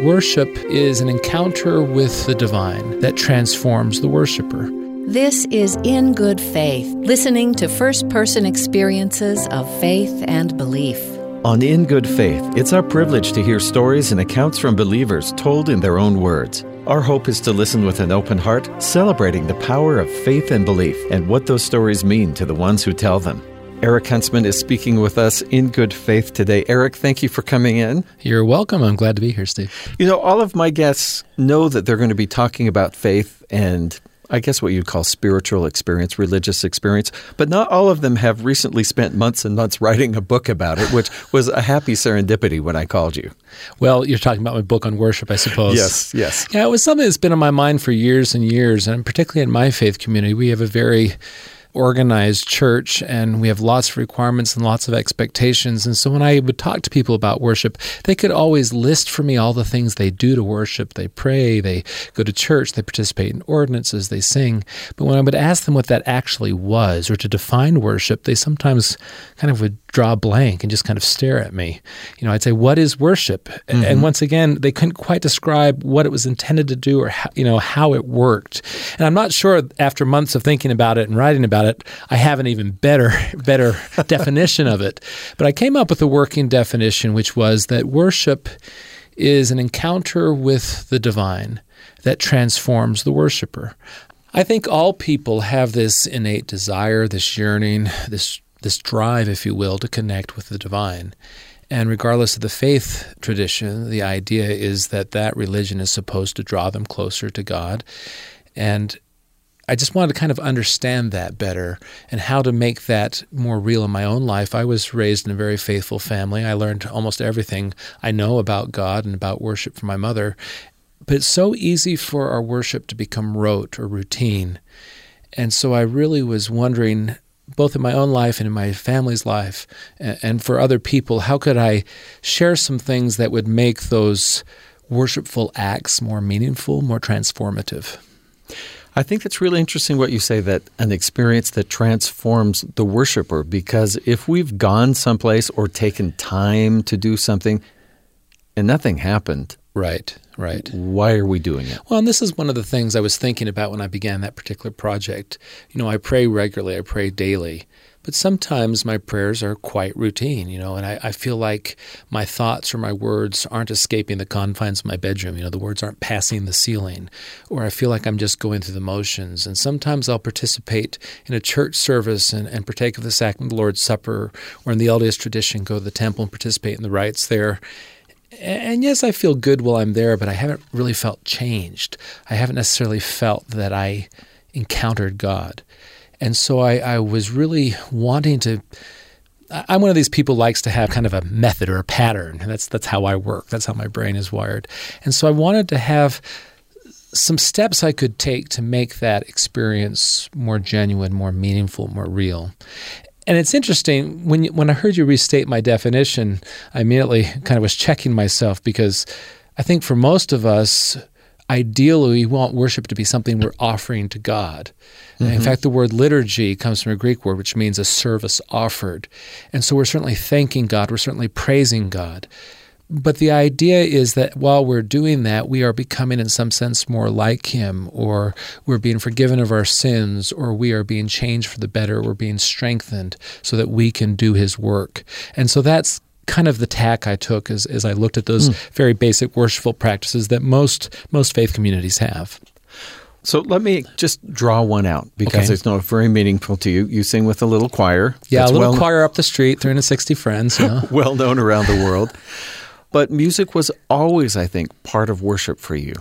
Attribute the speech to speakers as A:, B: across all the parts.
A: Worship is an encounter with the divine that transforms the worshiper.
B: This is In Good Faith, listening to first person experiences of faith and belief.
C: On In Good Faith, it's our privilege to hear stories and accounts from believers told in their own words. Our hope is to listen with an open heart, celebrating the power of faith and belief and what those stories mean to the ones who tell them. Eric Huntsman is speaking with us in good faith today. Eric, thank you for coming in.
A: You're welcome. I'm glad to be here, Steve.
C: You know, all of my guests know that they're going to be talking about faith and I guess what you'd call spiritual experience, religious experience, but not all of them have recently spent months and months writing a book about it, which was a happy serendipity when I called you.
A: Well, you're talking about my book on worship, I suppose.
C: Yes, yes.
A: Yeah, it was something that's been on my mind for years and years, and particularly in my faith community, we have a very organized church and we have lots of requirements and lots of expectations. And so when I would talk to people about worship, they could always list for me all the things they do to worship. They pray, they go to church, they participate in ordinances, they sing. But when I would ask them what that actually was or to define worship, they sometimes kind of would draw a blank and just kind of stare at me. You know, I'd say, "What is worship?" Mm-hmm. And once again, they couldn't quite describe what it was intended to do or how, you know how it worked. And I'm not sure after months of thinking about it and writing about it, I have an even better better definition of it. But I came up with a working definition, which was that worship is an encounter with the divine that transforms the worshiper. I think all people have this innate desire, this yearning, this this drive, if you will, to connect with the divine. And regardless of the faith tradition, the idea is that that religion is supposed to draw them closer to God. And I just wanted to kind of understand that better and how to make that more real in my own life. I was raised in a very faithful family. I learned almost everything I know about God and about worship from my mother. But it's so easy for our worship to become rote or routine. And so I really was wondering both in my own life and in my family's life and for other people, how could I share some things that would make those worshipful acts more meaningful, more transformative?
C: I think it's really interesting what you say that an experience that transforms the worshiper because if we've gone someplace or taken time to do something and nothing happened,
A: Right, right.
C: Why are we doing it?
A: Well, and this is one of the things I was thinking about when I began that particular project. You know, I pray regularly, I pray daily, but sometimes my prayers are quite routine, you know, and I, I feel like my thoughts or my words aren't escaping the confines of my bedroom. You know, the words aren't passing the ceiling, or I feel like I'm just going through the motions. And sometimes I'll participate in a church service and, and partake of the sacrament of the Lord's Supper, or in the LDS tradition, go to the temple and participate in the rites there and yes, I feel good while I'm there, but I haven't really felt changed. I haven't necessarily felt that I encountered God. And so I, I was really wanting to. I'm one of these people likes to have kind of a method or a pattern. That's that's how I work. That's how my brain is wired. And so I wanted to have some steps I could take to make that experience more genuine, more meaningful, more real. And it's interesting when you, when I heard you restate my definition, I immediately kind of was checking myself because I think for most of us, ideally we want worship to be something we're offering to God. Mm-hmm. In fact, the word liturgy comes from a Greek word which means a service offered. And so we're certainly thanking God, we're certainly praising God. But the idea is that while we're doing that, we are becoming, in some sense, more like Him, or we're being forgiven of our sins, or we are being changed for the better, we're being strengthened so that we can do His work. And so that's kind of the tack I took as, as I looked at those mm. very basic worshipful practices that most most faith communities have.
C: So let me just draw one out because okay. it's not very meaningful to you. You sing with a little choir.
A: Yeah, a little well, choir up the street, 360 friends. You know.
C: well known around the world. But music was always, I think, part of worship for you.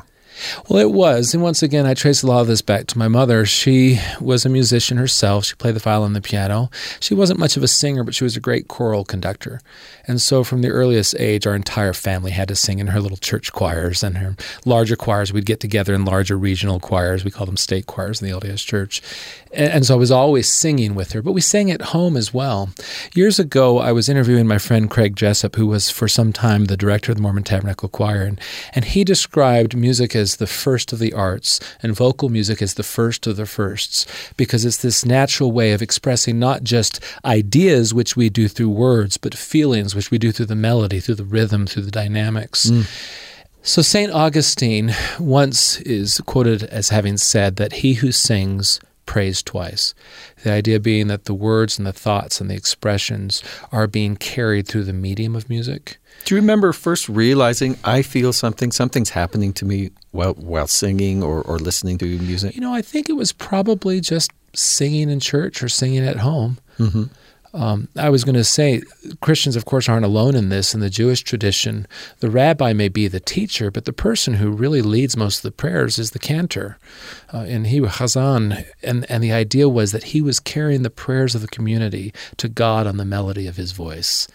A: Well, it was. And once again, I trace a lot of this back to my mother. She was a musician herself. She played the violin and the piano. She wasn't much of a singer, but she was a great choral conductor. And so from the earliest age, our entire family had to sing in her little church choirs and her larger choirs. We'd get together in larger regional choirs. We call them state choirs in the LDS church. And so I was always singing with her, but we sang at home as well. Years ago, I was interviewing my friend Craig Jessop, who was for some time the director of the Mormon Tabernacle Choir, and, and he described music as the first of the arts and vocal music is the first of the firsts because it's this natural way of expressing not just ideas, which we do through words, but feelings, which we do through the melody, through the rhythm, through the dynamics. Mm So, St. Augustine once is quoted as having said that he who sings prays twice. The idea being that the words and the thoughts and the expressions are being carried through the medium of music.
C: Do you remember first realizing I feel something, something's happening to me while, while singing or, or listening to music?
A: You know, I think it was probably just singing in church or singing at home. Mm-hmm. Um, I was going to say, Christians, of course, aren't alone in this. In the Jewish tradition, the rabbi may be the teacher, but the person who really leads most of the prayers is the cantor. Uh, and he Chazan, and, and the idea was that he was carrying the prayers of the community to God on the melody of his voice.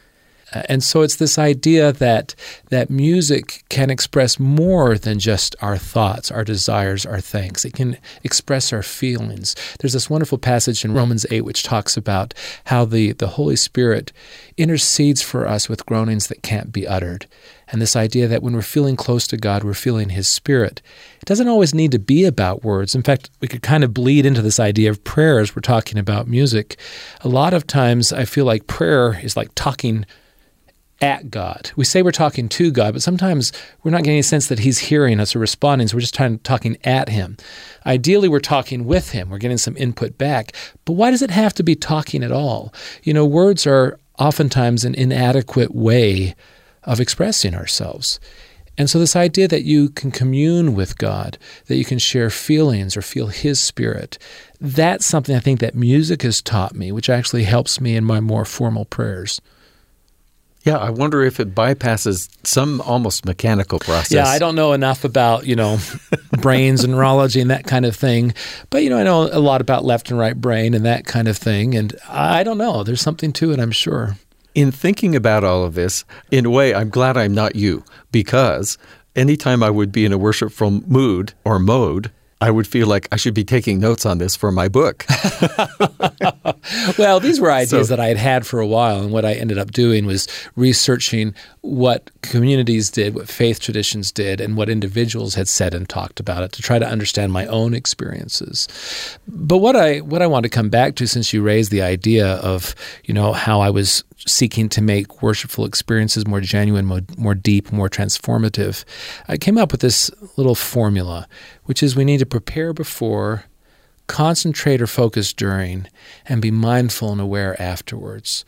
A: Uh, and so it's this idea that that music can express more than just our thoughts, our desires, our thanks. It can express our feelings. There's this wonderful passage in Romans 8 which talks about how the, the Holy Spirit intercedes for us with groanings that can't be uttered. And this idea that when we're feeling close to God, we're feeling His Spirit. It doesn't always need to be about words. In fact, we could kind of bleed into this idea of prayer as we're talking about music. A lot of times I feel like prayer is like talking at God. We say we're talking to God, but sometimes we're not getting a sense that He's hearing us or responding, so we're just trying, talking at Him. Ideally, we're talking with Him, we're getting some input back. But why does it have to be talking at all? You know, words are oftentimes an inadequate way of expressing ourselves. And so, this idea that you can commune with God, that you can share feelings or feel His Spirit, that's something I think that music has taught me, which actually helps me in my more formal prayers.
C: Yeah, I wonder if it bypasses some almost mechanical process.
A: Yeah, I don't know enough about, you know, brains and neurology and that kind of thing. But, you know, I know a lot about left and right brain and that kind of thing. And I don't know. There's something to it, I'm sure.
C: In thinking about all of this, in a way, I'm glad I'm not you because anytime I would be in a worshipful mood or mode, I would feel like I should be taking notes on this for my book.
A: well, these were ideas so, that I had had for a while, and what I ended up doing was researching what communities did, what faith traditions did, and what individuals had said and talked about it to try to understand my own experiences. But what I what I want to come back to, since you raised the idea of you know how I was seeking to make worshipful experiences more genuine, more, more deep, more transformative, I came up with this little formula, which is we need to prepare before, concentrate or focus during, and be mindful and aware afterwards.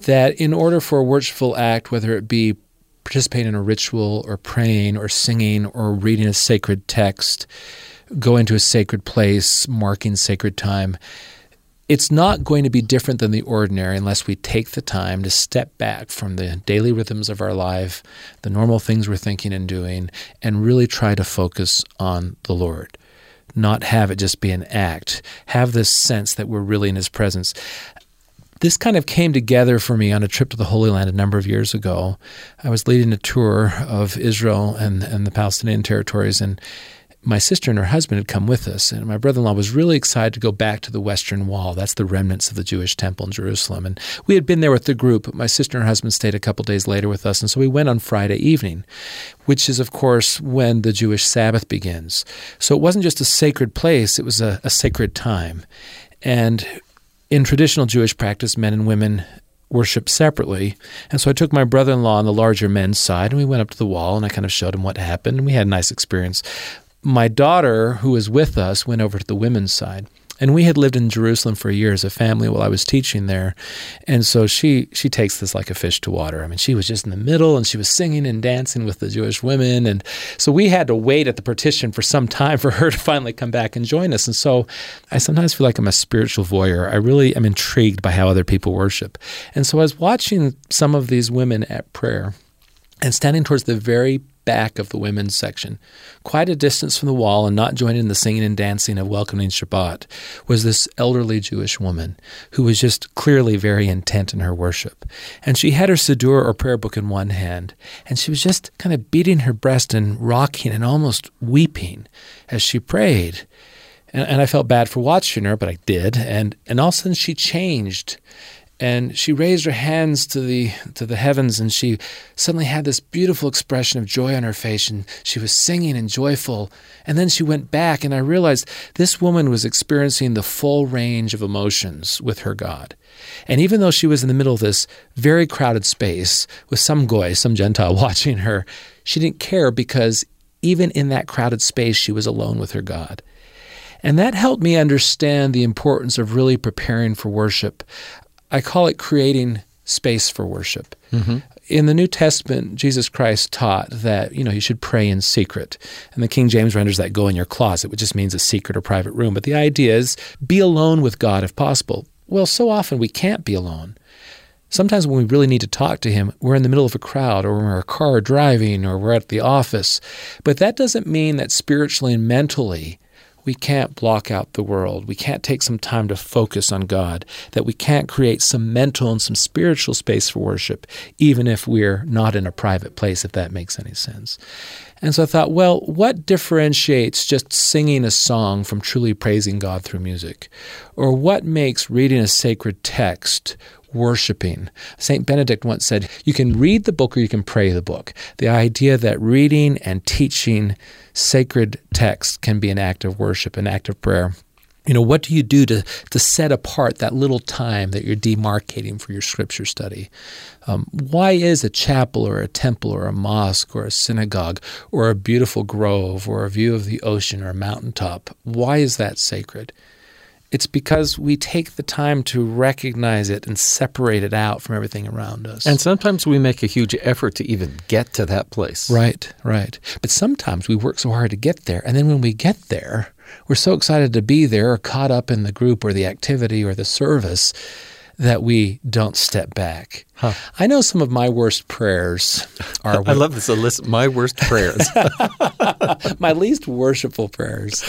A: That in order for a worshipful act, whether it be participating in a ritual or praying or singing or reading a sacred text, going to a sacred place, marking sacred time, it's not going to be different than the ordinary unless we take the time to step back from the daily rhythms of our life, the normal things we're thinking and doing, and really try to focus on the Lord. Not have it just be an act. Have this sense that we're really in His presence. This kind of came together for me on a trip to the Holy Land a number of years ago. I was leading a tour of Israel and, and the Palestinian territories, and my sister and her husband had come with us, and my brother in law was really excited to go back to the Western Wall. That's the remnants of the Jewish temple in Jerusalem. And we had been there with the group, but my sister and her husband stayed a couple days later with us. And so we went on Friday evening, which is, of course, when the Jewish Sabbath begins. So it wasn't just a sacred place, it was a, a sacred time. And in traditional Jewish practice, men and women worship separately. And so I took my brother in law on the larger men's side and we went up to the wall and I kind of showed him what happened. And we had a nice experience my daughter, who was with us, went over to the women's side. And we had lived in Jerusalem for a year as a family while I was teaching there. And so she she takes this like a fish to water. I mean, she was just in the middle and she was singing and dancing with the Jewish women. And so we had to wait at the partition for some time for her to finally come back and join us. And so I sometimes feel like I'm a spiritual voyeur. I really am intrigued by how other people worship. And so I was watching some of these women at prayer and standing towards the very back of the women's section, quite a distance from the wall and not joining in the singing and dancing of welcoming Shabbat, was this elderly Jewish woman who was just clearly very intent in her worship. And she had her Siddur or prayer book in one hand, and she was just kind of beating her breast and rocking and almost weeping as she prayed. And, and I felt bad for watching her, but I did. And, and all of a sudden she changed and she raised her hands to the to the heavens and she suddenly had this beautiful expression of joy on her face and she was singing and joyful and then she went back and I realized this woman was experiencing the full range of emotions with her God. And even though she was in the middle of this very crowded space with some goy, some Gentile watching her, she didn't care because even in that crowded space she was alone with her God. And that helped me understand the importance of really preparing for worship. I call it creating space for worship. Mm-hmm. In the New Testament, Jesus Christ taught that you know you should pray in secret, and the King James renders that "go in your closet," which just means a secret or private room. But the idea is be alone with God if possible. Well, so often we can't be alone. Sometimes when we really need to talk to Him, we're in the middle of a crowd, or we're in a car driving, or we're at the office. But that doesn't mean that spiritually and mentally we can't block out the world. We can't take some time to focus on God, that we can't create some mental and some spiritual space for worship, even if we're not in a private place, if that makes any sense. And so I thought, well, what differentiates just singing a song from truly praising God through music? Or what makes reading a sacred text worshiping. St. Benedict once said, You can read the book or you can pray the book. The idea that reading and teaching sacred text can be an act of worship, an act of prayer. You know, what do you do to, to set apart that little time that you're demarcating for your scripture study? Um, why is a chapel or a temple or a mosque or a synagogue or a beautiful grove or a view of the ocean or a mountaintop, why is that sacred? It's because we take the time to recognize it and separate it out from everything around us.
C: And sometimes we make a huge effort to even get to that place.
A: Right, right. But sometimes we work so hard to get there. And then when we get there, we're so excited to be there or caught up in the group or the activity or the service that we don't step back. Huh. I know some of my worst prayers are.
C: I love this list. My worst prayers.
A: my least worshipful prayers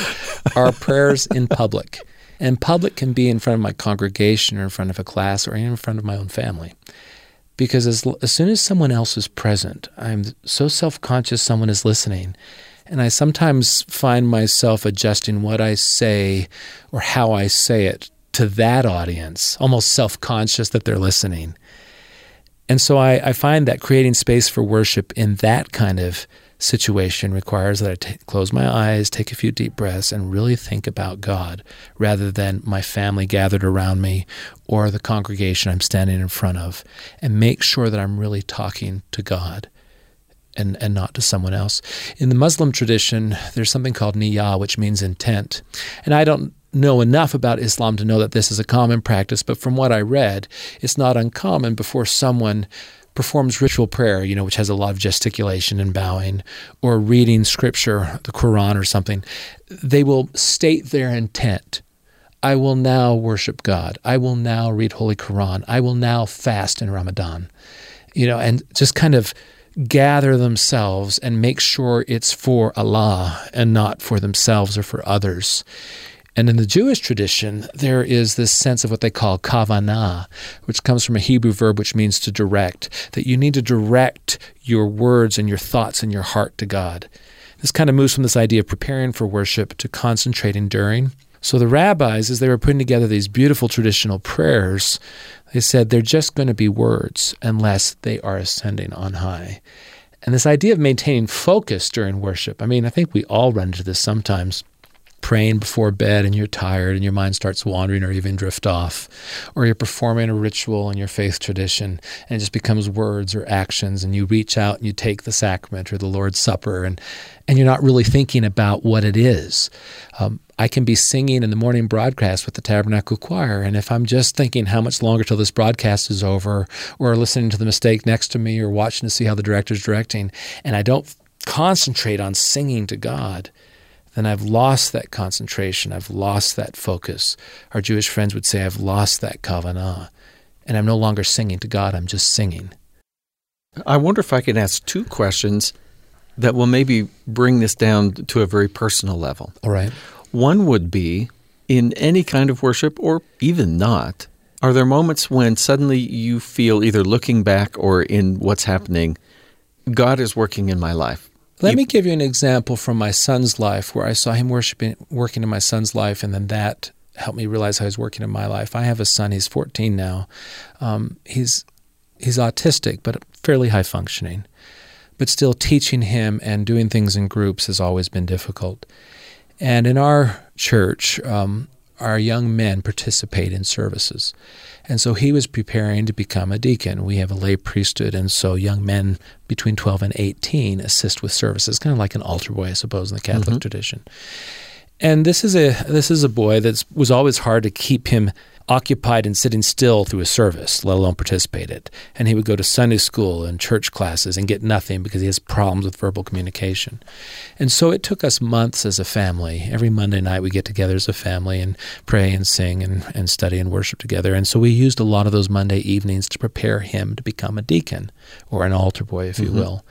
A: are prayers in public. And public can be in front of my congregation or in front of a class or in front of my own family. Because as, as soon as someone else is present, I'm so self conscious someone is listening. And I sometimes find myself adjusting what I say or how I say it to that audience, almost self conscious that they're listening. And so I, I, find that creating space for worship in that kind of situation requires that I t- close my eyes, take a few deep breaths, and really think about God rather than my family gathered around me or the congregation I'm standing in front of, and make sure that I'm really talking to God. And, and not to someone else. In the Muslim tradition, there's something called niyah, which means intent. And I don't know enough about Islam to know that this is a common practice, but from what I read, it's not uncommon before someone performs ritual prayer, you know, which has a lot of gesticulation and bowing, or reading scripture, the Quran or something, they will state their intent. I will now worship God. I will now read Holy Quran. I will now fast in Ramadan. You know, and just kind of gather themselves and make sure it's for Allah and not for themselves or for others. And in the Jewish tradition, there is this sense of what they call kavanah, which comes from a Hebrew verb which means to direct, that you need to direct your words and your thoughts and your heart to God. This kind of moves from this idea of preparing for worship to concentrating during. So the rabbis, as they were putting together these beautiful traditional prayers, they said they're just going to be words unless they are ascending on high. And this idea of maintaining focus during worship, I mean, I think we all run into this sometimes praying before bed and you're tired and your mind starts wandering or even drift off, or you're performing a ritual in your faith tradition and it just becomes words or actions and you reach out and you take the sacrament or the Lord's Supper and, and you're not really thinking about what it is. Um, I can be singing in the morning broadcast with the Tabernacle Choir, and if I'm just thinking how much longer till this broadcast is over, or listening to the mistake next to me, or watching to see how the director's directing, and I don't concentrate on singing to God, then I've lost that concentration. I've lost that focus. Our Jewish friends would say, I've lost that kavanah. And I'm no longer singing to God, I'm just singing.
C: I wonder if I can ask two questions that will maybe bring this down to a very personal level.
A: All right.
C: One would be in any kind of worship, or even not, are there moments when suddenly you feel either looking back or in what's happening, God is working in my life?
A: Let me give you an example from my son's life where I saw him worshiping, working in my son's life, and then that helped me realize how he's working in my life. I have a son, he's 14 now. Um, he's, he's autistic, but fairly high functioning. But still, teaching him and doing things in groups has always been difficult. And in our church, um, our young men participate in services. And so he was preparing to become a deacon. We have a lay priesthood, and so young men between 12 and 18 assist with services, kind of like an altar boy, I suppose, in the Catholic mm-hmm. tradition. And this is a this is a boy that was always hard to keep him occupied and sitting still through a service, let alone participate it. And he would go to Sunday school and church classes and get nothing because he has problems with verbal communication. And so it took us months as a family. Every Monday night we get together as a family and pray and sing and, and study and worship together. And so we used a lot of those Monday evenings to prepare him to become a deacon or an altar boy, if mm-hmm. you will.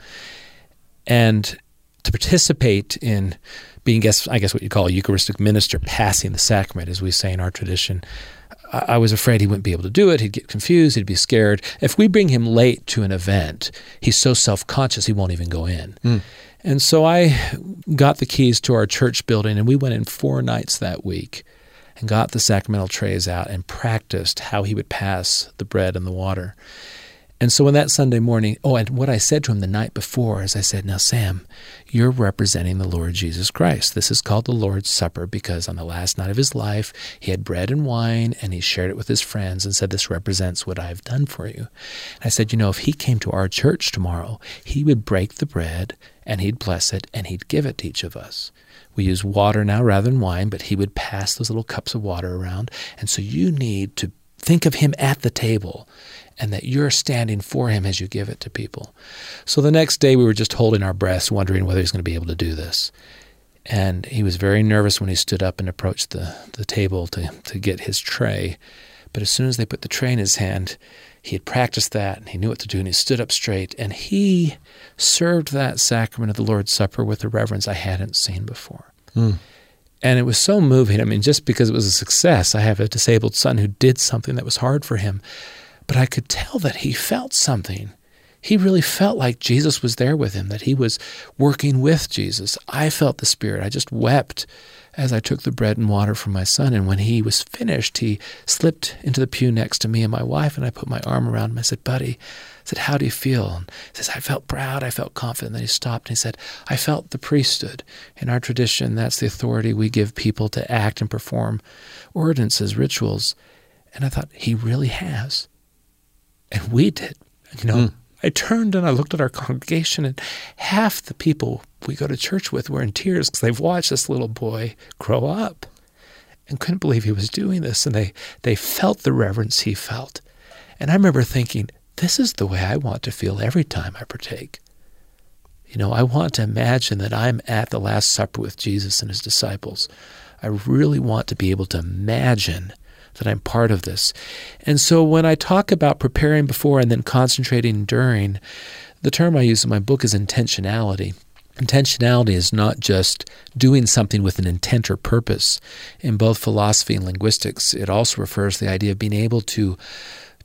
A: And to participate in being, guess, I guess, what you call a Eucharistic minister, passing the sacrament, as we say in our tradition. I was afraid he wouldn't be able to do it. He'd get confused. He'd be scared. If we bring him late to an event, he's so self conscious he won't even go in. Mm. And so I got the keys to our church building, and we went in four nights that week and got the sacramental trays out and practiced how he would pass the bread and the water. And so when that Sunday morning, oh, and what I said to him the night before is I said, Now, Sam, you're representing the Lord Jesus Christ. This is called the Lord's Supper because on the last night of his life, he had bread and wine and he shared it with his friends and said, This represents what I've done for you. And I said, You know, if he came to our church tomorrow, he would break the bread and he'd bless it and he'd give it to each of us. We use water now rather than wine, but he would pass those little cups of water around. And so you need to think of him at the table and that you're standing for him as you give it to people. So the next day we were just holding our breaths, wondering whether he's going to be able to do this. And he was very nervous when he stood up and approached the, the table to, to get his tray. But as soon as they put the tray in his hand, he had practiced that and he knew what to do and he stood up straight and he served that sacrament of the Lord's Supper with a reverence I hadn't seen before. Mm. And it was so moving. I mean, just because it was a success, I have a disabled son who did something that was hard for him. But I could tell that he felt something. He really felt like Jesus was there with him, that he was working with Jesus. I felt the Spirit. I just wept as I took the bread and water from my son. And when he was finished, he slipped into the pew next to me and my wife, and I put my arm around him. I said, Buddy, I said, How do you feel? And he says, I felt proud. I felt confident. Then he stopped and he said, I felt the priesthood. In our tradition, that's the authority we give people to act and perform ordinances, rituals. And I thought, He really has. And we did. You know, mm. I turned and I looked at our congregation, and half the people we go to church with were in tears because they've watched this little boy grow up and couldn't believe he was doing this. And they, they felt the reverence he felt. And I remember thinking, this is the way I want to feel every time I partake. You know, I want to imagine that I'm at the Last Supper with Jesus and his disciples. I really want to be able to imagine that I'm part of this. And so when I talk about preparing before and then concentrating during, the term I use in my book is intentionality. Intentionality is not just doing something with an intent or purpose. In both philosophy and linguistics, it also refers to the idea of being able to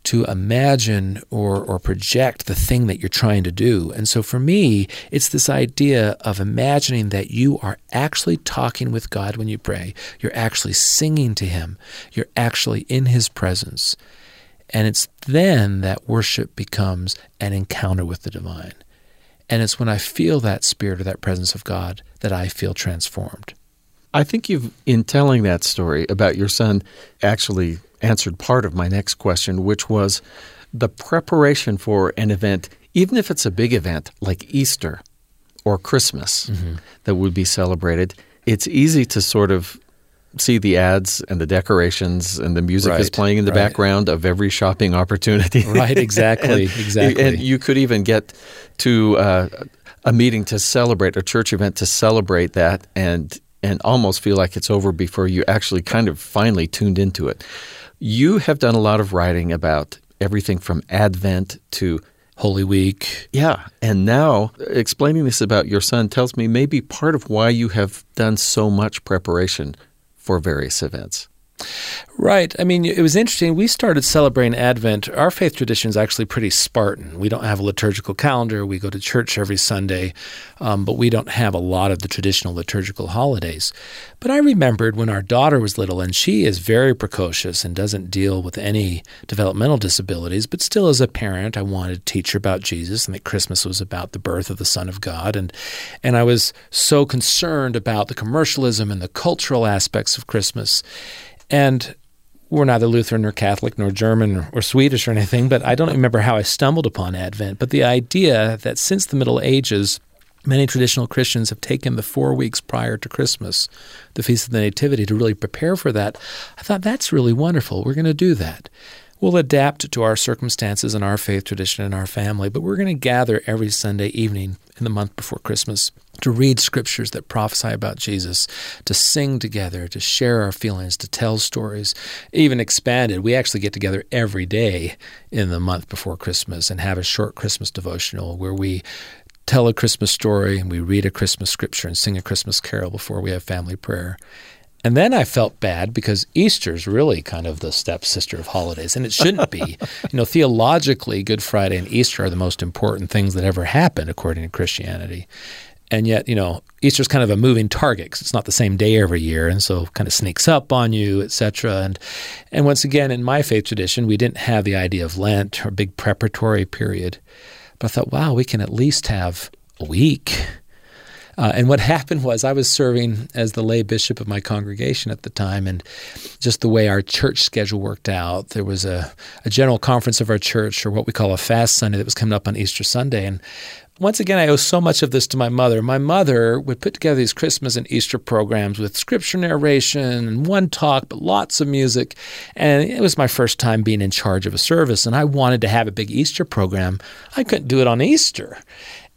A: to imagine or, or project the thing that you're trying to do. And so for me, it's this idea of imagining that you are actually talking with God when you pray. You're actually singing to Him. You're actually in His presence. And it's then that worship becomes an encounter with the divine. And it's when I feel that spirit or that presence of God that I feel transformed.
C: I think you've, in telling that story about your son actually answered part of my next question, which was the preparation for an event, even if it's a big event like Easter or Christmas mm-hmm. that would be celebrated. It's easy to sort of see the ads and the decorations and the music right, is playing in the right. background of every shopping opportunity.
A: Right, exactly, and, exactly.
C: And you could even get to uh, a meeting to celebrate a church event to celebrate that and and almost feel like it's over before you actually kind of finally tuned into it. You have done a lot of writing about everything from Advent to
A: Holy Week.
C: Yeah. And now uh, explaining this about your son tells me maybe part of why you have done so much preparation for various events.
A: Right. I mean, it was interesting. We started celebrating Advent. Our faith tradition is actually pretty Spartan. We don't have a liturgical calendar. We go to church every Sunday, um, but we don't have a lot of the traditional liturgical holidays. But I remembered when our daughter was little, and she is very precocious and doesn't deal with any developmental disabilities, but still, as a parent, I wanted to teach her about Jesus and that Christmas was about the birth of the Son of God. And, and I was so concerned about the commercialism and the cultural aspects of Christmas. And we're neither Lutheran nor Catholic nor German or, or, Swedish or anything, but I don't remember how I stumbled upon Advent. But the idea that since the Middle Ages, many traditional Christians have taken the four weeks prior to Christmas, the Feast of the Nativity, to really prepare for that, I thought that's really wonderful. We're going to do that. We'll adapt to our circumstances and our faith tradition and our family, but we're going to gather every Sunday evening in the month before Christmas to read scriptures that prophesy about Jesus, to sing together, to share our feelings, to tell stories. Even expanded, we actually get together every day in the month before Christmas and have a short Christmas devotional where we tell a Christmas story and we read a Christmas scripture and sing a Christmas carol before we have family prayer. And then I felt bad because Easter's really kind of the stepsister of holidays, and it shouldn't be. you know, theologically, Good Friday and Easter are the most important things that ever happened according to Christianity. And yet, you know, Easter's kind of a moving target because it's not the same day every year, and so kind of sneaks up on you, etc. And and once again, in my faith tradition, we didn't have the idea of Lent or big preparatory period. But I thought, wow, we can at least have a week uh, and what happened was I was serving as the lay bishop of my congregation at the time, and just the way our church schedule worked out, there was a, a general conference of our church, or what we call a fast Sunday, that was coming up on Easter Sunday. And once again, I owe so much of this to my mother. My mother would put together these Christmas and Easter programs with scripture narration and one talk, but lots of music. And it was my first time being in charge of a service, and I wanted to have a big Easter program. I couldn't do it on Easter.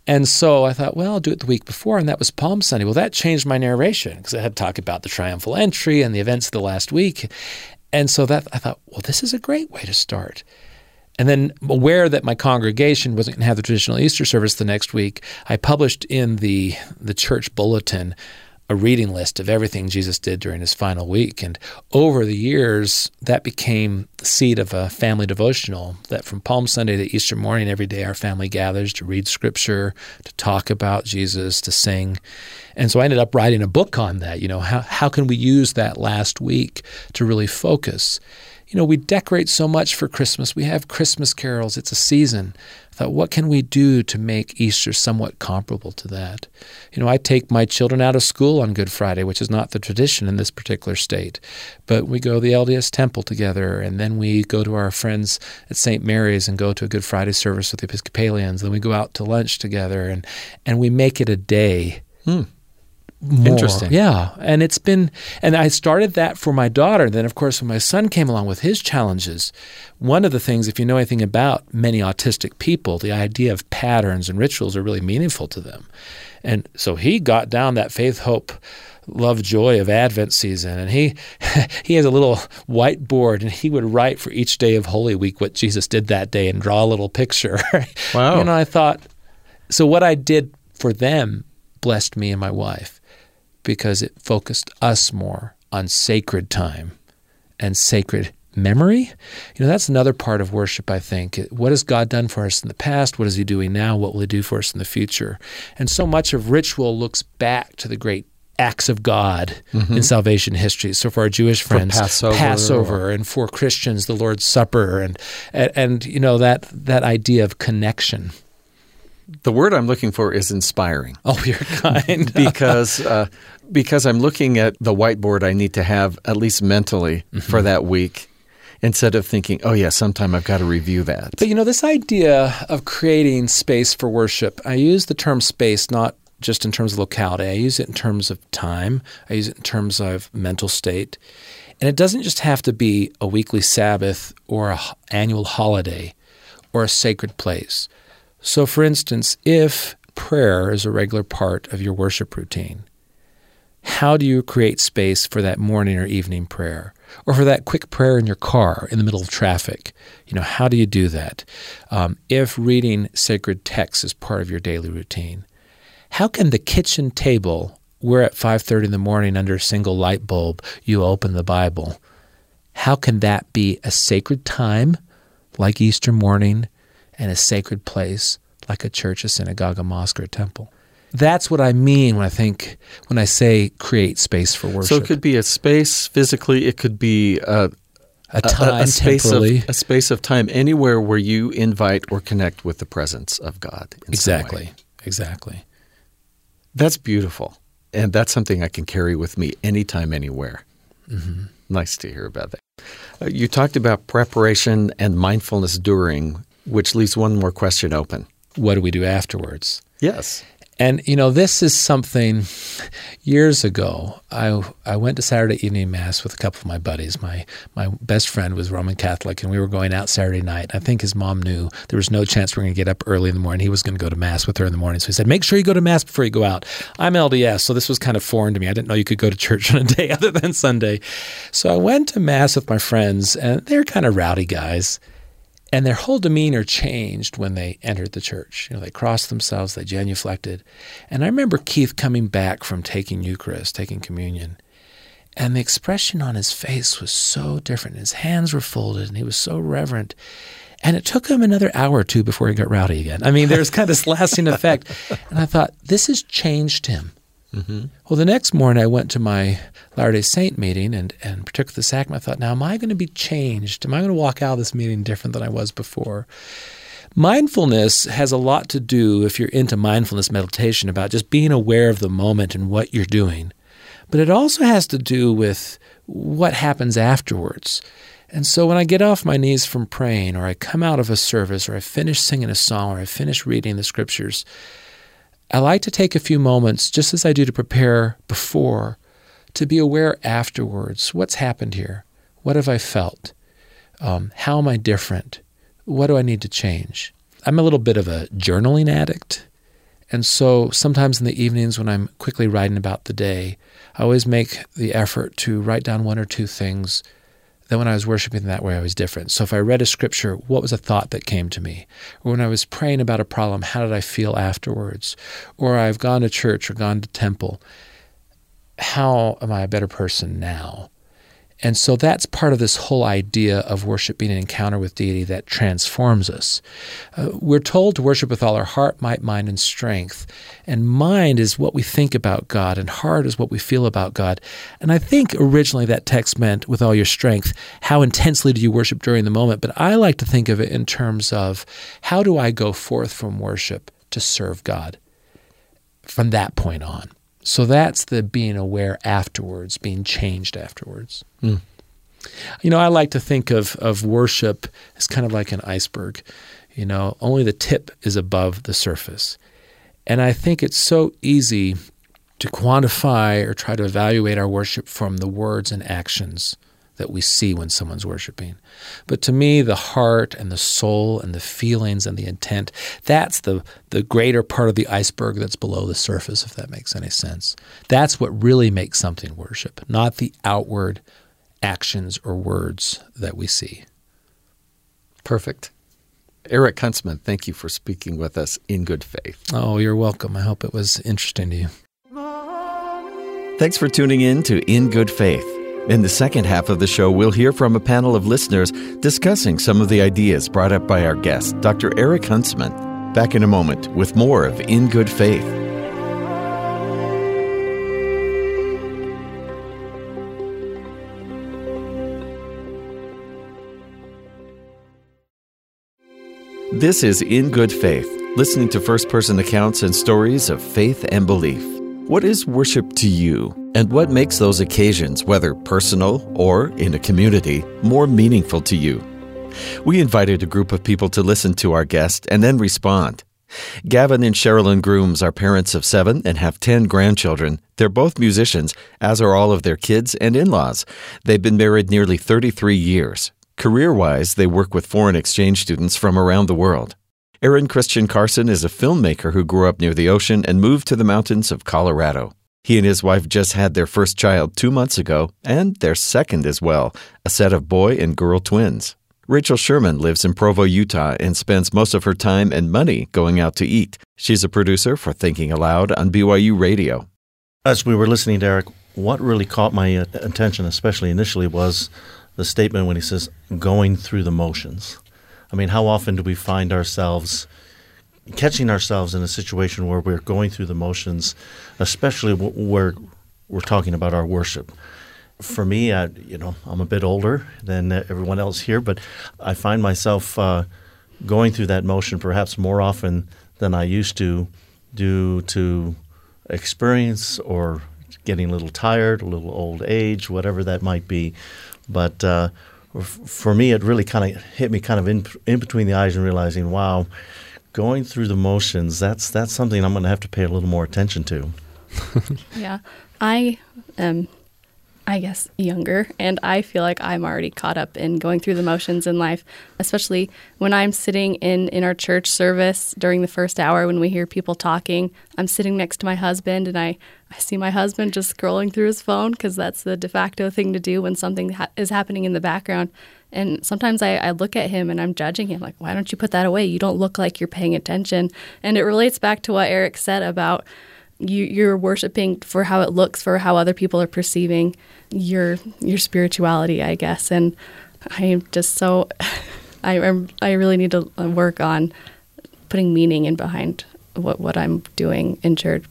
A: And so I thought, well, I'll do it the week before, and that was Palm Sunday. Well, that changed my narration because I had to talk about the triumphal entry and the events of the last week. And so that I thought, well, this is a great way to start. And then, aware that my congregation wasn't going to have the traditional Easter service the next week, I published in the the church bulletin a reading list of everything Jesus did during his final week. And over the years, that became the seed of a family devotional that from Palm Sunday to Easter morning, every day our family gathers to read scripture, to talk about Jesus, to sing. And so I ended up writing a book on that. You know, how, how can we use that last week to really focus? You know, we decorate so much for Christmas. We have Christmas carols. It's a season I thought, what can we do to make Easter somewhat comparable to that? You know, I take my children out of school on Good Friday, which is not the tradition in this particular state, but we go to the LDS temple together, and then we go to our friends at St. Mary's and go to a Good Friday service with the Episcopalians. Then we go out to lunch together, and and we make it a day. Hmm more.
C: Interesting.
A: Yeah. And it's been, and I started that for my daughter. Then, of course, when my son came along with his challenges, one of the things, if you know anything about many autistic people, the idea of patterns and rituals are really meaningful to them. And so he got down that faith, hope, love, joy of Advent season. And he, he has a little whiteboard and he would write for each day of Holy Week what Jesus did that day and draw a little picture.
C: Wow.
A: know, I thought, so what I did for them blessed me and my wife because it focused us more on sacred time and sacred memory. You know, that's another part of worship, I think. What has God done for us in the past? What is He doing now? What will He do for us in the future? And so much of ritual looks back to the great acts of God mm-hmm. in salvation history. So for our Jewish friends,
C: Passover,
A: Passover, and for Christians, the Lord's Supper, and, and and you know that that idea of connection.
C: The word I'm looking for is inspiring.
A: Oh, you're kind.
C: because uh, because I'm looking at the whiteboard I need to have at least mentally mm-hmm. for that week instead of thinking, oh, yeah, sometime I've got to review that.
A: But you know, this idea of creating space for worship, I use the term space not just in terms of locality, I use it in terms of time, I use it in terms of mental state. And it doesn't just have to be a weekly Sabbath or an annual holiday or a sacred place. So, for instance, if prayer is a regular part of your worship routine, how do you create space for that morning or evening prayer? Or for that quick prayer in your car in the middle of traffic? You know, how do you do that? Um, if reading sacred texts is part of your daily routine, how can the kitchen table, where at 5.30 in the morning under a single light bulb you open the Bible, how can that be a sacred time like Easter morning and a sacred place like a church, a synagogue, a mosque, or a temple? That's what I mean when I think when I say create space for worship.
C: So it could be a space physically. It could be a,
A: a time
C: a, a space
A: temporally.
C: of a space of time anywhere where you invite or connect with the presence of God. in some way.
A: exactly, exactly.
C: That's beautiful, and that's something I can carry with me anytime, anywhere.
A: Mm-hmm.
C: Nice to hear about that. Uh, you talked about preparation and mindfulness during, which leaves one more question open.
A: What do we do afterwards?
C: Yes.
A: And you know, this is something. Years ago, I I went to Saturday evening mass with a couple of my buddies. My my best friend was Roman Catholic, and we were going out Saturday night. I think his mom knew there was no chance we are going to get up early in the morning. He was going to go to mass with her in the morning, so he said, "Make sure you go to mass before you go out." I'm LDS, so this was kind of foreign to me. I didn't know you could go to church on a day other than Sunday. So I went to mass with my friends, and they're kind of rowdy guys. And their whole demeanor changed when they entered the church. You know, they crossed themselves, they genuflected. And I remember Keith coming back from taking Eucharist, taking communion, and the expression on his face was so different. His hands were folded and he was so reverent. And it took him another hour or two before he got rowdy again. I mean, there's kind of this lasting effect. And I thought, this has changed him. Mm-hmm. Well, the next morning I went to my Latter day Saint meeting and, and partook of the sacrament. I thought, now, am I going to be changed? Am I going to walk out of this meeting different than I was before? Mindfulness has a lot to do, if you're into mindfulness meditation, about just being aware of the moment and what you're doing. But it also has to do with what happens afterwards. And so when I get off my knees from praying, or I come out of a service, or I finish singing a song, or I finish reading the scriptures, I like to take a few moments, just as I do to prepare before, to be aware afterwards. What's happened here? What have I felt? Um, how am I different? What do I need to change? I'm a little bit of a journaling addict. And so sometimes in the evenings when I'm quickly writing about the day, I always make the effort to write down one or two things that when I was worshiping that way, I was different. So if I read a scripture, what was a thought that came to me? Or when I was praying about a problem, how did I feel afterwards? Or I've gone to church or gone to temple, how am I a better person now? And so that's part of this whole idea of worship being an encounter with deity that transforms us. Uh, we're told to worship with all our heart, might, mind, and strength. And mind is what we think about God, and heart is what we feel about God. And I think originally that text meant with all your strength, how intensely do you worship during the moment? But I like to think of it in terms of how do I go forth from worship to serve God from that point on? So that's the being aware afterwards, being changed afterwards.
C: Mm.
A: You know, I like to think of, of worship as kind of like an iceberg. You know, only the tip is above the surface. And I think it's so easy to quantify or try to evaluate our worship from the words and actions that we see when someone's worshiping. But to me, the heart and the soul and the feelings and the intent, that's the, the greater part of the iceberg that's below the surface, if that makes any sense. That's what really makes something worship, not the outward actions or words that we see.
C: Perfect. Eric Huntsman, thank you for speaking with us in good faith.
A: Oh, you're welcome. I hope it was interesting to you.
C: Thanks for tuning in to In Good Faith. In the second half of the show, we'll hear from a panel of listeners discussing some of the ideas brought up by our guest, Dr. Eric Huntsman. Back in a moment with more of In Good Faith. This is In Good Faith, listening to first person accounts and stories of faith and belief. What is worship to you, and what makes those occasions, whether personal or in a community, more meaningful to you? We invited a group of people to listen to our guest and then respond. Gavin and Sherilyn Grooms are parents of seven and have 10 grandchildren. They're both musicians, as are all of their kids and in laws. They've been married nearly 33 years. Career wise, they work with foreign exchange students from around the world. Aaron Christian Carson is a filmmaker who grew up near the ocean and moved to the mountains of Colorado. He and his wife just had their first child two months ago, and their second as well, a set of boy and girl twins. Rachel Sherman lives in Provo, Utah, and spends most of her time and money going out to eat. She's a producer for Thinking Aloud on BYU Radio.
D: As we were listening Eric, what really caught my uh, attention, especially initially, was the statement when he says going through the motions. I mean, how often do we find ourselves catching ourselves in a situation where we're going through the motions, especially where we're talking about our worship? For me, I, you know, I'm a bit older than everyone else here, but I find myself uh, going through that motion perhaps more often than I used to, due to experience or getting a little tired, a little old age, whatever that might be. But uh, for me, it really kind of hit me kind of in, in between the eyes and realizing, wow, going through the motions, that's, that's something I'm going to have to pay a little more attention to.
E: yeah. I am I guess, younger. And I feel like I'm already caught up in going through the motions in life, especially when I'm sitting in, in our church service during the first hour when we hear people talking. I'm sitting next to my husband and I, I see my husband just scrolling through his phone because that's the de facto thing to do when something ha- is happening in the background. And sometimes I, I look at him and I'm judging him, like, why don't you put that away? You don't look like you're paying attention. And it relates back to what Eric said about you, you're worshiping for how it looks, for how other people are perceiving your your spirituality, I guess. And I am just so I I really need to work on putting meaning in behind what what I'm doing in church.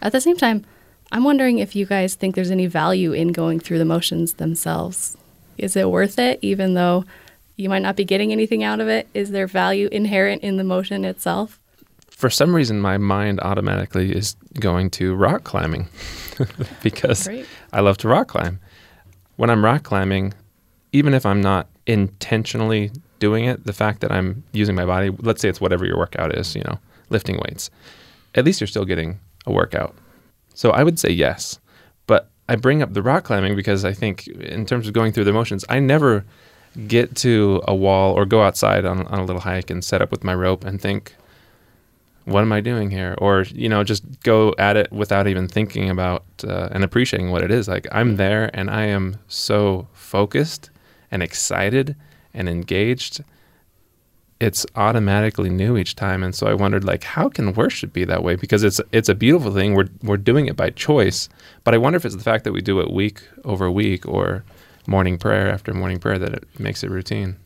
E: At the same time, I'm wondering if you guys think there's any value in going through the motions themselves. Is it worth it, even though you might not be getting anything out of it? Is there value inherent in the motion itself?
F: for some reason, my mind automatically is going to rock climbing because Great. I love to rock climb. When I'm rock climbing, even if I'm not intentionally doing it, the fact that I'm using my body, let's say it's whatever your workout is, you know, lifting weights, at least you're still getting a workout. So I would say yes. I bring up the rock climbing because I think, in terms of going through the motions, I never get to a wall or go outside on, on a little hike and set up with my rope and think, what am I doing here? Or, you know, just go at it without even thinking about uh, and appreciating what it is. Like, I'm there and I am so focused and excited and engaged. It's automatically new each time. And so I wondered, like, how can worship be that way? Because it's it's a beautiful thing. We're, we're doing it by choice. But I wonder if it's the fact that we do it week over week or morning prayer after morning prayer that it makes it routine.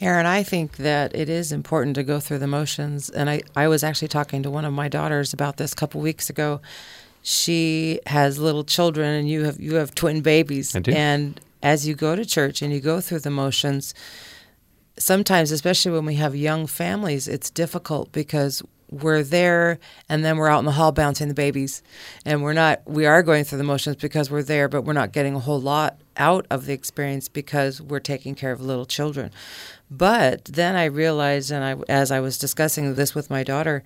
G: Aaron, I think that it is important to go through the motions. And I, I was actually talking to one of my daughters about this a couple weeks ago. She has little children and you have you have twin babies. And as you go to church and you go through the motions, sometimes, especially when we have young families, it's difficult because we're there and then we're out in the hall bouncing the babies. And we're not we are going through the motions because we're there but we're not getting a whole lot out of the experience because we're taking care of little children. But then I realized, and I, as I was discussing this with my daughter,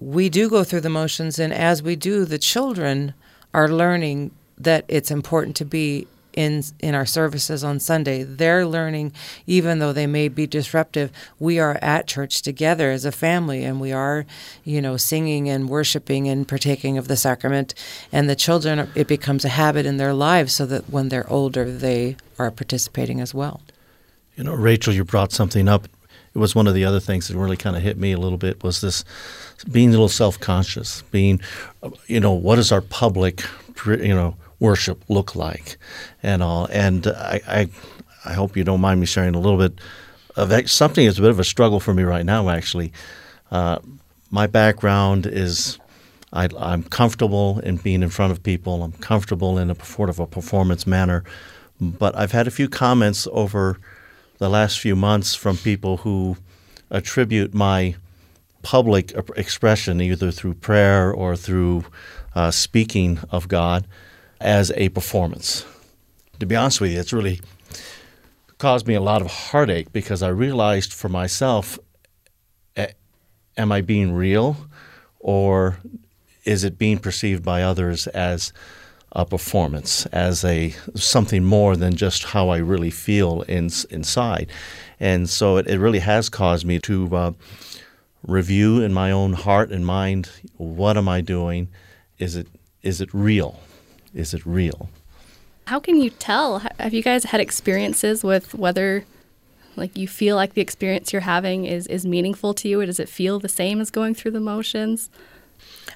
G: we do go through the motions, and as we do, the children are learning that it's important to be in in our services on Sunday. They're learning, even though they may be disruptive, we are at church together as a family, and we are, you know, singing and worshiping and partaking of the sacrament. And the children, it becomes a habit in their lives, so that when they're older, they are participating as well.
D: You know, Rachel, you brought something up. It was one of the other things that really kind of hit me a little bit was this being a little self-conscious, being, you know, what is our public, you know, worship look like, and all. And I, I, I hope you don't mind me sharing a little bit of something that's a bit of a struggle for me right now. Actually, uh, my background is. I, am comfortable in being in front of people. I'm comfortable in a sort of a performance manner, but I've had a few comments over the last few months from people who attribute my public expression, either through prayer or through uh, speaking of God, as a performance. To be honest with you, it's really caused me a lot of heartache because I realized for myself am I being real or is it being perceived by others as a performance as a something more than just how I really feel in, inside. And so it, it really has caused me to uh, review in my own heart and mind what am I doing? Is it is it real? Is it real?
E: How can you tell? Have you guys had experiences with whether like you feel like the experience you're having is is meaningful to you or does it feel the same as going through the motions?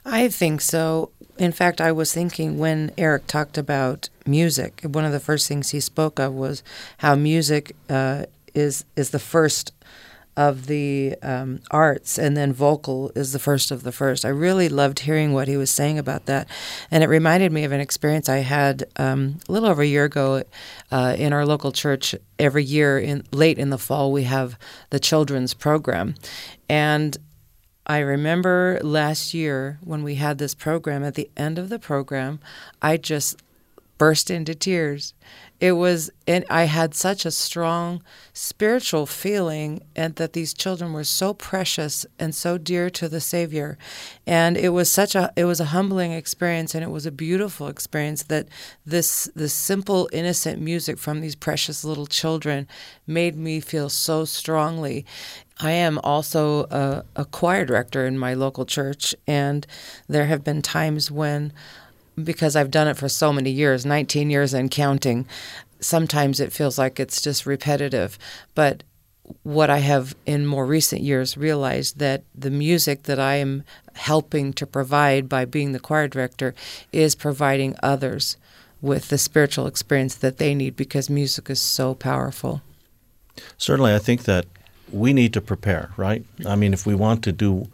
G: I think so. In fact, I was thinking when Eric talked about music. One of the first things he spoke of was how music uh, is is the first of the um, arts, and then vocal is the first of the first. I really loved hearing what he was saying about that, and it reminded me of an experience I had um, a little over a year ago uh, in our local church. Every year, in late in the fall, we have the children's program, and I remember last year when we had this program. At the end of the program, I just burst into tears it was and i had such a strong spiritual feeling and that these children were so precious and so dear to the savior. And it was such a it was a humbling experience and it was a beautiful experience that this this simple innocent music from these precious little children made me feel so strongly. I am also a, a choir director in my local church, and there have been times when because I've done it for so many years 19 years and counting. Sometimes it feels like it's just repetitive. But what I have in more recent years realized that the music that I am helping to provide by being the choir director is providing others with the spiritual experience that they need because music is so powerful.
D: Certainly, I think that we need to prepare, right? I mean, if we want to do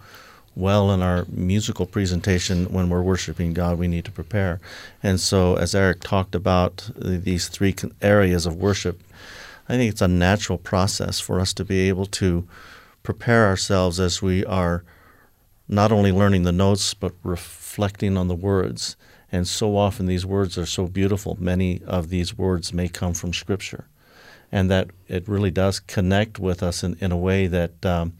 D: well in our musical presentation when we're worshiping God, we need to prepare. And so, as Eric talked about these three areas of worship, I think it's a natural process for us to be able to prepare ourselves as we are not only learning the notes, but reflecting on the words. And so often these words are so beautiful. Many of these words may come from Scripture. And that it really does connect with us in, in a way that um,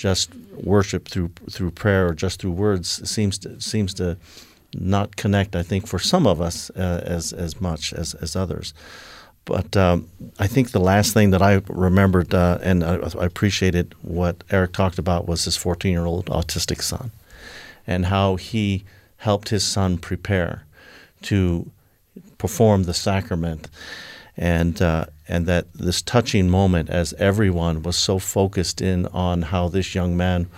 D: just worship through through prayer or just through words seems to seems to not connect. I think for some of us uh, as as much as as others. But um, I think the last thing that I remembered uh, and I, I, appreciated what Eric talked about was his 14 year old autistic son and how he helped his son prepare to perform the sacrament and uh, and that this touching moment as everyone was so focused in on how this young man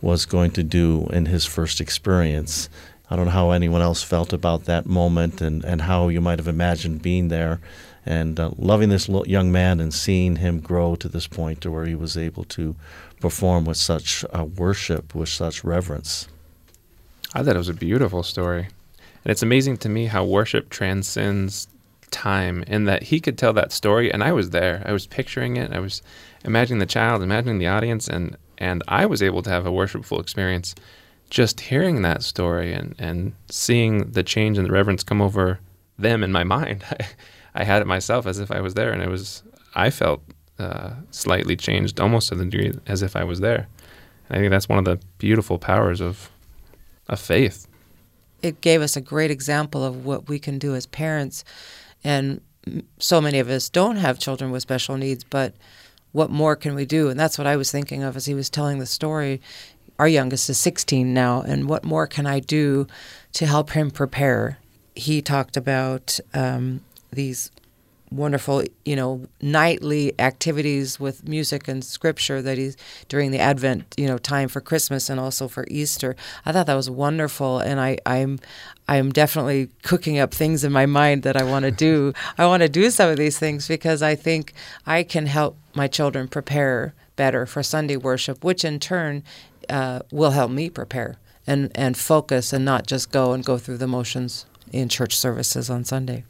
D: was going to do in his first experience. I don't know how anyone else felt about that moment and, and how you might have imagined being there and uh, loving this young man and seeing him grow to this point to where he was able to perform with such uh, worship, with such reverence.
F: I thought it was a beautiful story. And it's amazing to me how worship transcends time in that he could tell that story and I was there. I was picturing it. I was imagining the child, imagining the audience and and I was able to have a worshipful experience just hearing that story and and seeing the change and the reverence come over them in my mind. I, I had it myself as if I was there and it was I felt uh, slightly changed almost to the degree as if I was there. And I think that's one of the beautiful powers of of faith.
G: It gave us a great example of what we can do as parents and so many of us don't have children with special needs, but what more can we do? And that's what I was thinking of as he was telling the story. Our youngest is 16 now, and what more can I do to help him prepare? He talked about um, these wonderful, you know, nightly activities with music and scripture that he's during the Advent, you know, time for Christmas and also for Easter. I thought that was wonderful, and I, I'm, I'm definitely cooking up things in my mind that I want to do. I want to do some of these things because I think I can help my children prepare better for Sunday worship, which in turn uh, will help me prepare and and focus and not just go and go through the motions in church services on Sunday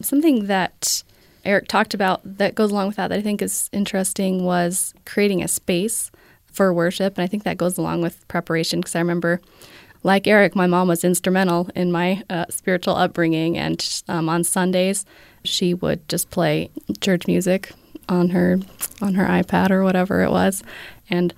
E: something that Eric talked about that goes along with that that I think is interesting was creating a space for worship. And I think that goes along with preparation because I remember, like Eric, my mom was instrumental in my uh, spiritual upbringing. And um, on Sundays, she would just play church music on her on her iPad or whatever it was. And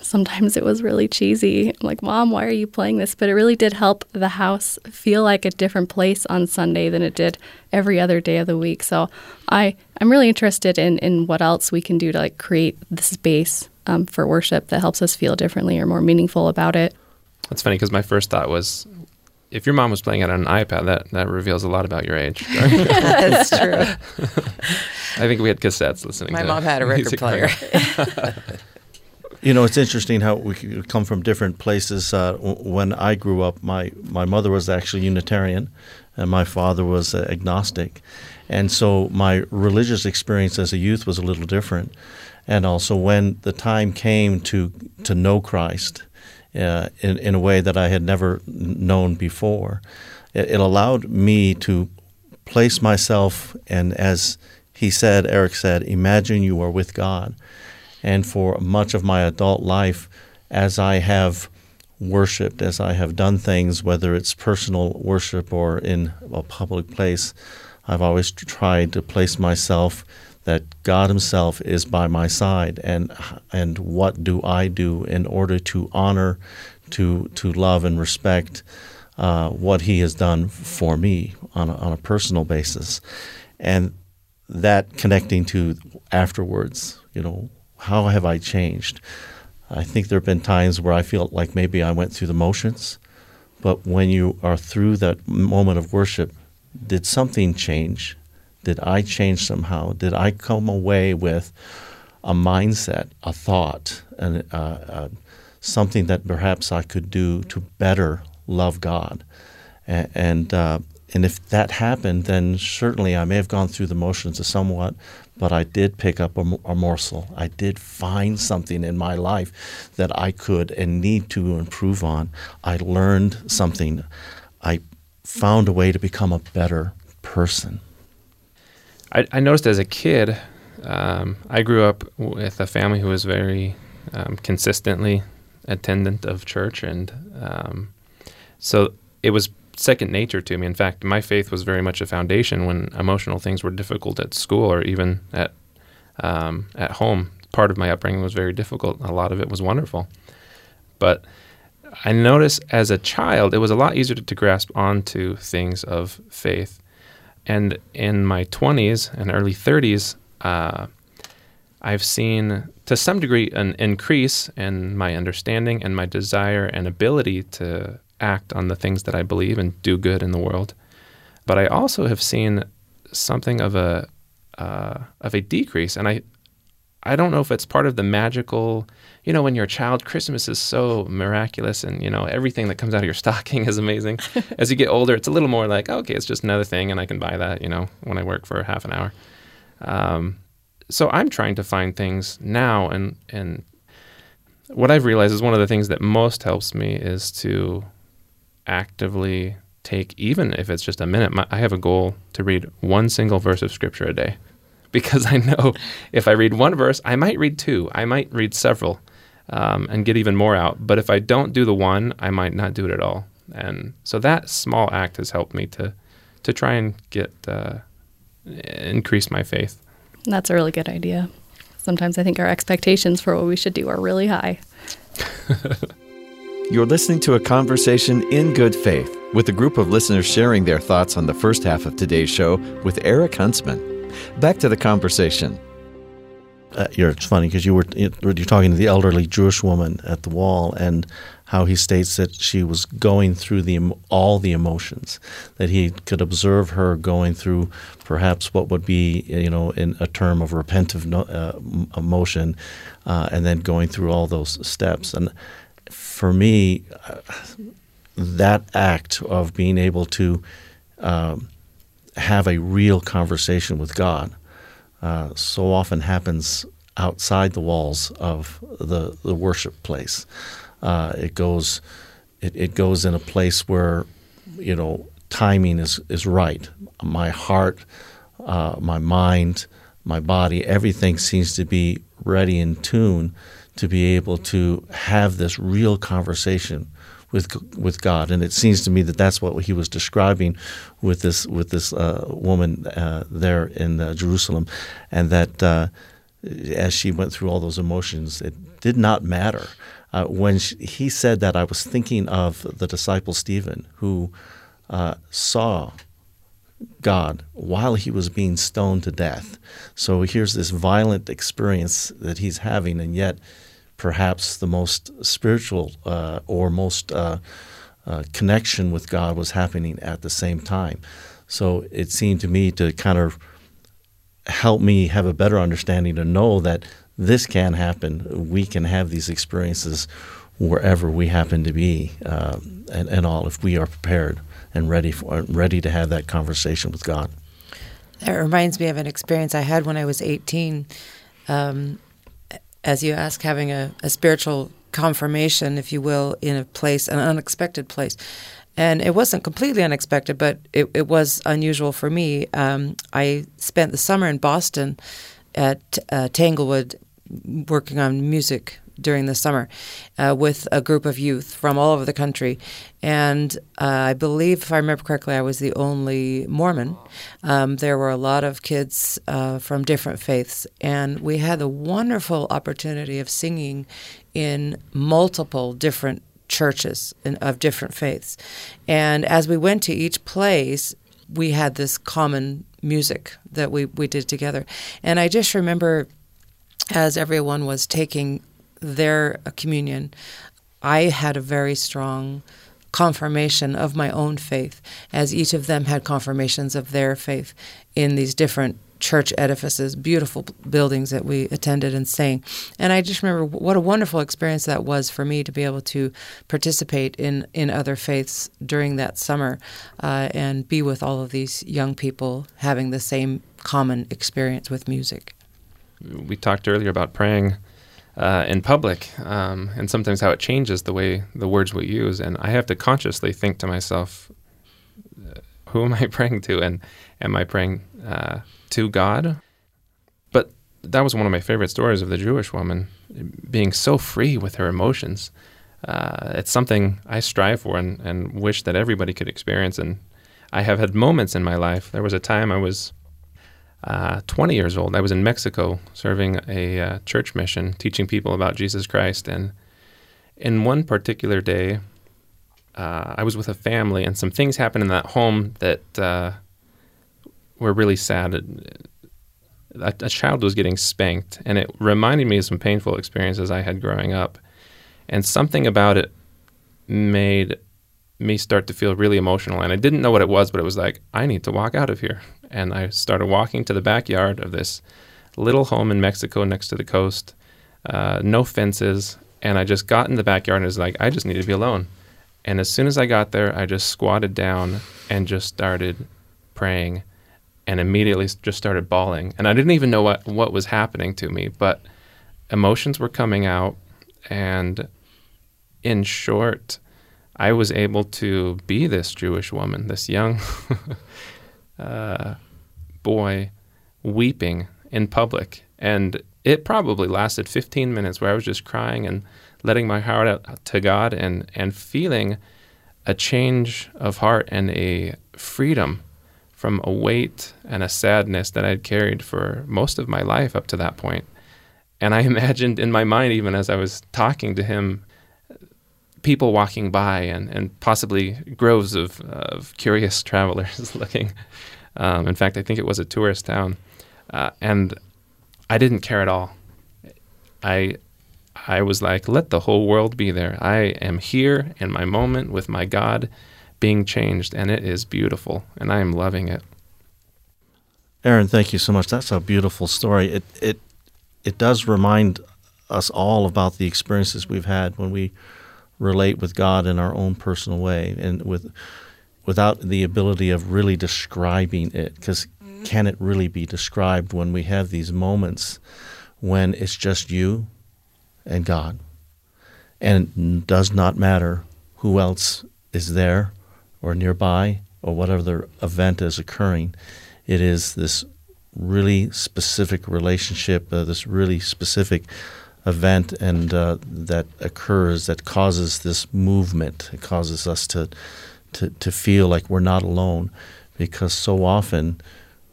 E: sometimes it was really cheesy. I'm like, Mom, why are you playing this? But it really did help the house feel like a different place on Sunday than it did every other day of the week. So I, I'm really interested in, in what else we can do to like create the space um, for worship that helps us feel differently or more meaningful about it.
F: That's funny because my first thought was if your mom was playing it on an iPad, that, that reveals a lot about your age.
G: That's true.
F: I think we had cassettes listening.
G: My mom had a record player.
D: You know, it's interesting how we come from different places. Uh, when I grew up, my, my mother was actually Unitarian, and my father was agnostic. And so my religious experience as a youth was a little different. And also when the time came to, to know Christ uh, in, in a way that I had never known before, it, it allowed me to place myself and as he said, Eric said, imagine you are with God. And for much of my adult life, as I have worshiped, as I have done things, whether it's personal worship or in a public place, I've always tried to place myself that God Himself is by my side, and and what do I do in order to honor, to to love and respect uh, what He has done for me on a, on a personal basis, and that connecting to afterwards, you know, how have I changed? I think there have been times where I feel like maybe I went through the motions, but when you are through that moment of worship, did something change? Did I change somehow? Did I come away with a mindset, a thought, and uh, uh, something that perhaps I could do to better love God? And, and uh, and if that happened, then certainly I may have gone through the motions somewhat, but I did pick up a, a, morsel. I did find something in my life that I could and need to improve on. I learned something. I found a way to become a better person.
F: I, I noticed as a kid, um, I grew up with a family who was very um, consistently attendant of church, and um, so it was second nature to me. In fact, my faith was very much a foundation when emotional things were difficult at school or even at um, at home. Part of my upbringing was very difficult. A lot of it was wonderful, but I noticed as a child it was a lot easier to, to grasp onto things of faith. And in my 20s and early 30s, uh, I've seen to some degree an increase in my understanding and my desire and ability to act on the things that I believe and do good in the world. But I also have seen something of a uh, of a decrease, and I I don't know if it's part of the magical. You know, when you're a child, Christmas is so miraculous, and you know everything that comes out of your stocking is amazing. As you get older, it's a little more like, okay, it's just another thing, and I can buy that. You know, when I work for half an hour. Um, so I'm trying to find things now, and and what I've realized is one of the things that most helps me is to actively take, even if it's just a minute. My, I have a goal to read one single verse of scripture a day because I know if I read one verse, I might read two, I might read several um, and get even more out. But if I don't do the one, I might not do it at all. And so that small act has helped me to to try and get uh, increase my faith.
E: That's a really good idea. Sometimes I think our expectations for what we should do are really high.
C: You're listening to a conversation in good faith with a group of listeners sharing their thoughts on the first half of today's show with Eric Huntsman. Back to the conversation.
D: Uh, it's funny because you were you're talking to the elderly Jewish woman at the wall, and how he states that she was going through the all the emotions, that he could observe her going through perhaps what would be you know in a term of repentive uh, emotion, uh, and then going through all those steps. And for me, uh, that act of being able to um, have a real conversation with God uh, so often happens outside the walls of the, the worship place. Uh, it goes it, it goes in a place where you know timing is, is right. My heart, uh, my mind, my body, everything seems to be ready in tune to be able to have this real conversation with with God, and it seems to me that that's what he was describing with this with this uh, woman uh, there in uh, Jerusalem, and that uh, as she went through all those emotions, it did not matter. Uh, when she, he said that, I was thinking of the disciple Stephen, who uh, saw God while he was being stoned to death. So here's this violent experience that he's having, and yet perhaps the most spiritual uh, or most uh, uh, connection with God was happening at the same time. So it seemed to me to kind of help me have a better understanding to know that this can happen. We can have these experiences wherever we happen to be, uh, and, and all, if we are prepared and ready for ready to have that conversation with God.
G: That reminds me of an experience I had when I was 18. Um, as you ask, having a, a spiritual confirmation, if you will, in a place, an unexpected place. And it wasn't completely unexpected, but it, it was unusual for me. Um, I spent the summer in Boston at uh, Tanglewood working on music during the summer uh, with a group of youth from all over the country. And uh, I believe, if I remember correctly, I was the only Mormon. Um, there were a lot of kids uh, from different faiths. And we had the wonderful opportunity of singing in multiple different churches in, of different faiths. And as we went to each place, we had this common music that we, we did together. And I just remember as everyone was taking their communion, I had a very strong confirmation of my own faith, as each of them had confirmations of their faith in these different church edifices, beautiful buildings that we attended and sang. And I just remember what a wonderful experience that was for me to be able to participate in, in other faiths during that summer uh, and be with all of these young people having the same common experience with music.
F: We talked earlier about praying uh, in public, um, and sometimes how it changes the way the words we use. And I have to consciously think to myself, uh, who am I praying to, and am I praying uh, to God? But that was one of my favorite stories of the Jewish woman being so free with her emotions. Uh, it's something I strive for and, and wish that everybody could experience. And I have had moments in my life. There was a time I was uh, 20 years old. I was in Mexico serving a uh, church mission, teaching people about Jesus Christ. And in one particular day, uh, I was with a family, and some things happened in that home that uh, were really sad. A, a, child was getting spanked, and it reminded me of some painful experiences I had growing up. And something about it made me start to feel really emotional. And I didn't know what it was, but it was like, I need to walk out of here and I started walking to the backyard of this little home in Mexico next to the coast, uh, no fences, and I just got in the backyard and was like, I just need to be alone. And as soon as I got there, I just squatted down and just started praying, and immediately just started bawling. And I didn't even know what what was happening to me, but emotions were coming out, and in short, I was able to be this Jewish woman, this young uh, boy weeping in public. And it probably lasted 15 minutes where I was just crying and letting my heart out to God and, and feeling a change of heart and a freedom from a weight and a sadness that I'd carried for most of my life up to that point. And I imagined in my mind, even as I was talking to him, people walking by and, and possibly groves of, of curious travelers looking. Um, in fact, I think it was a tourist town. Uh, and I didn't care at all. I I was like, let the whole world be there. I am here in my moment with my God being changed, and it is beautiful, and I am loving it.
D: Aaron, thank you so much. That's a beautiful story. It it it does remind us all about the experiences we've had when we relate with God in our own personal way and with without the ability of really describing it because can it really be described when we have these moments when it's just you and God? And it does not matter who else is there or nearby or whatever event is occurring it is this really specific relationship uh, this really specific event and uh, that occurs that causes this movement. It causes us to, to, to feel like we're not alone because so often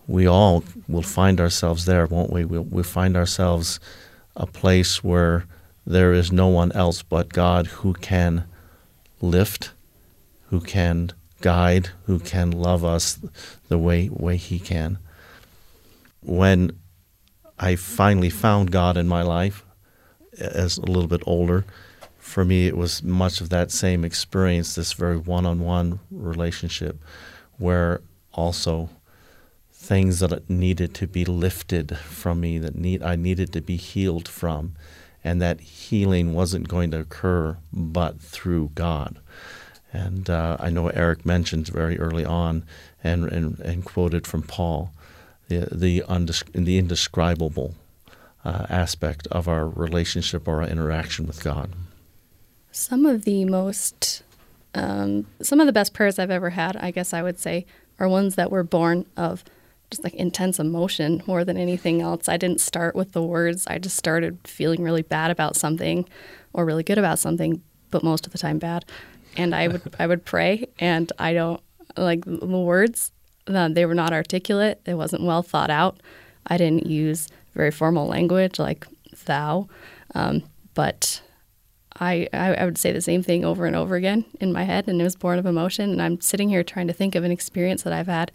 D: we all will find ourselves there, won't we? We'll, we'll find ourselves a place where there is no one else but God who can lift, who can guide, who can love us the way, way He can. When I finally found God in my life, as a little bit older, for me, it was much of that same experience, this very one on one relationship, where also things that needed to be lifted from me, that need I needed to be healed from, and that healing wasn't going to occur but through God. And uh, I know Eric mentioned very early on and, and, and quoted from Paul the, the, undes- the indescribable uh, aspect of our relationship or our interaction with God.
E: Some of the most, um, some of the best prayers I've ever had, I guess I would say, are ones that were born of just like intense emotion more than anything else. I didn't start with the words. I just started feeling really bad about something or really good about something, but most of the time bad and I would I would pray, and I don't like the words. Uh, they were not articulate. It wasn't well thought out. I didn't use very formal language like thou, um, but I, I, would say the same thing over and over again in my head, and it was born of emotion. And I'm sitting here trying to think of an experience that I've had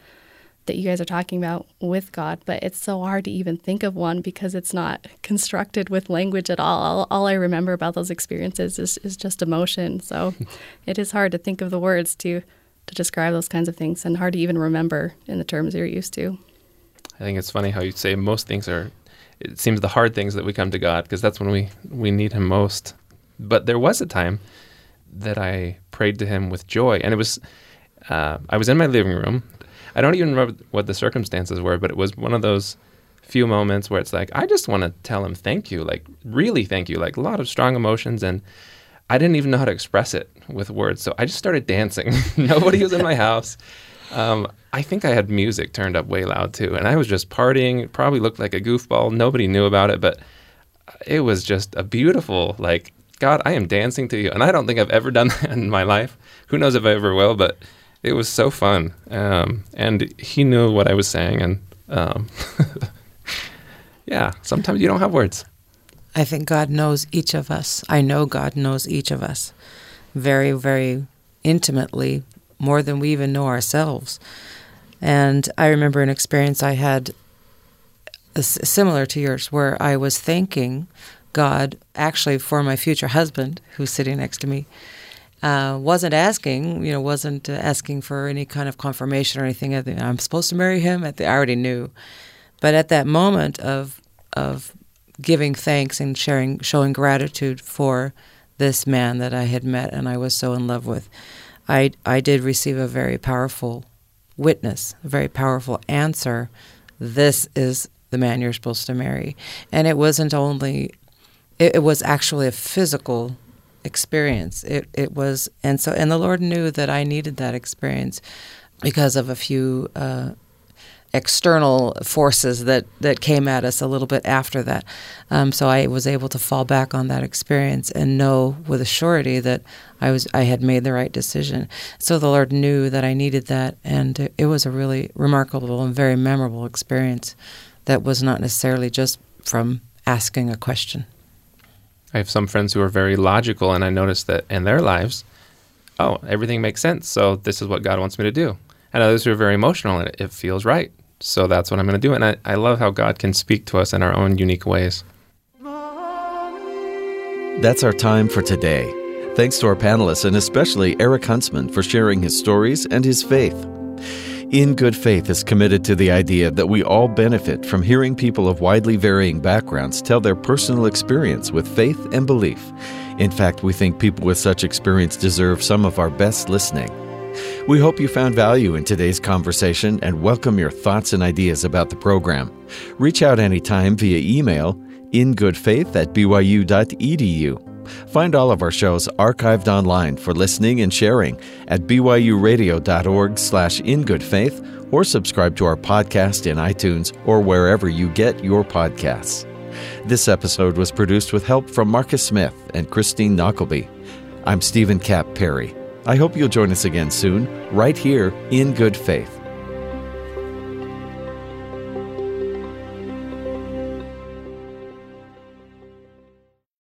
E: that you guys are talking about with God, but it's so hard to even think of one because it's not constructed with language at all. All, all I remember about those experiences is, is just emotion. So it is hard to think of the words to to describe those kinds of things and hard to even remember in the terms you're used to.
F: I think it's funny how you say most things are it seems the hard things that we come to God because that's when we we need him most. But there was a time that I prayed to him with joy and it was uh, I was in my living room I don't even remember what the circumstances were, but it was one of those few moments where it's like I just want to tell him thank you, like really thank you, like a lot of strong emotions and I didn't even know how to express it with words. So I just started dancing. Nobody was in my house. Um, I think I had music turned up way loud too, and I was just partying. It probably looked like a goofball. Nobody knew about it, but it was just a beautiful, like, God, I am dancing to you. And I don't think I've ever done that in my life. Who knows if I ever will, but it was so fun. Um, and he knew what I was saying. And um, yeah, sometimes you don't have words.
G: I think God knows each of us. I know God knows each of us very, very intimately, more than we even know ourselves. And I remember an experience I had similar to yours where I was thanking God actually for my future husband who's sitting next to me uh, wasn't asking, you know, wasn't uh, asking for any kind of confirmation or anything. I'm supposed to marry him. I already knew, but at that moment of of giving thanks and sharing, showing gratitude for this man that I had met and I was so in love with, I I did receive a very powerful witness, a very powerful answer. This is the man you're supposed to marry, and it wasn't only. It, it was actually a physical experience. It it was, and so and the Lord knew that I needed that experience because of a few uh, external forces that that came at us a little bit after that. Um, so I was able to fall back on that experience and know with a surety that I was I had made the right decision. So the Lord knew that I needed that, and it, it was a really remarkable and very memorable experience that was not necessarily just from asking a question.
F: I have some friends who are very logical, and I notice that in their lives, oh, everything makes sense. So this is what God wants me to do. And others who are very emotional, and it, feels right. So that's what I'm going to do. And I, I love how God can speak to us in our own unique ways.
C: That's our time for today. Thanks to our panelists, and especially Eric Huntsman, for sharing his stories and his faith. In Good Faith is committed to the idea that we all benefit from hearing people of widely varying backgrounds tell their personal experience with faith and belief. In fact, we think people with such experience deserve some of our best listening. We hope you found value in today's conversation and welcome your thoughts and ideas about the program. Reach out anytime via email ingoodfaith at byu.edu Find all of our shows archived online for listening and sharing at byuradio.org slash ingoodfaith or subscribe to our podcast in iTunes or wherever you get your podcasts. This episode was produced with help from Marcus Smith and Christine Knockleby. I'm Stephen Cap Perry. I hope you'll join us again soon, right here in Good Faith.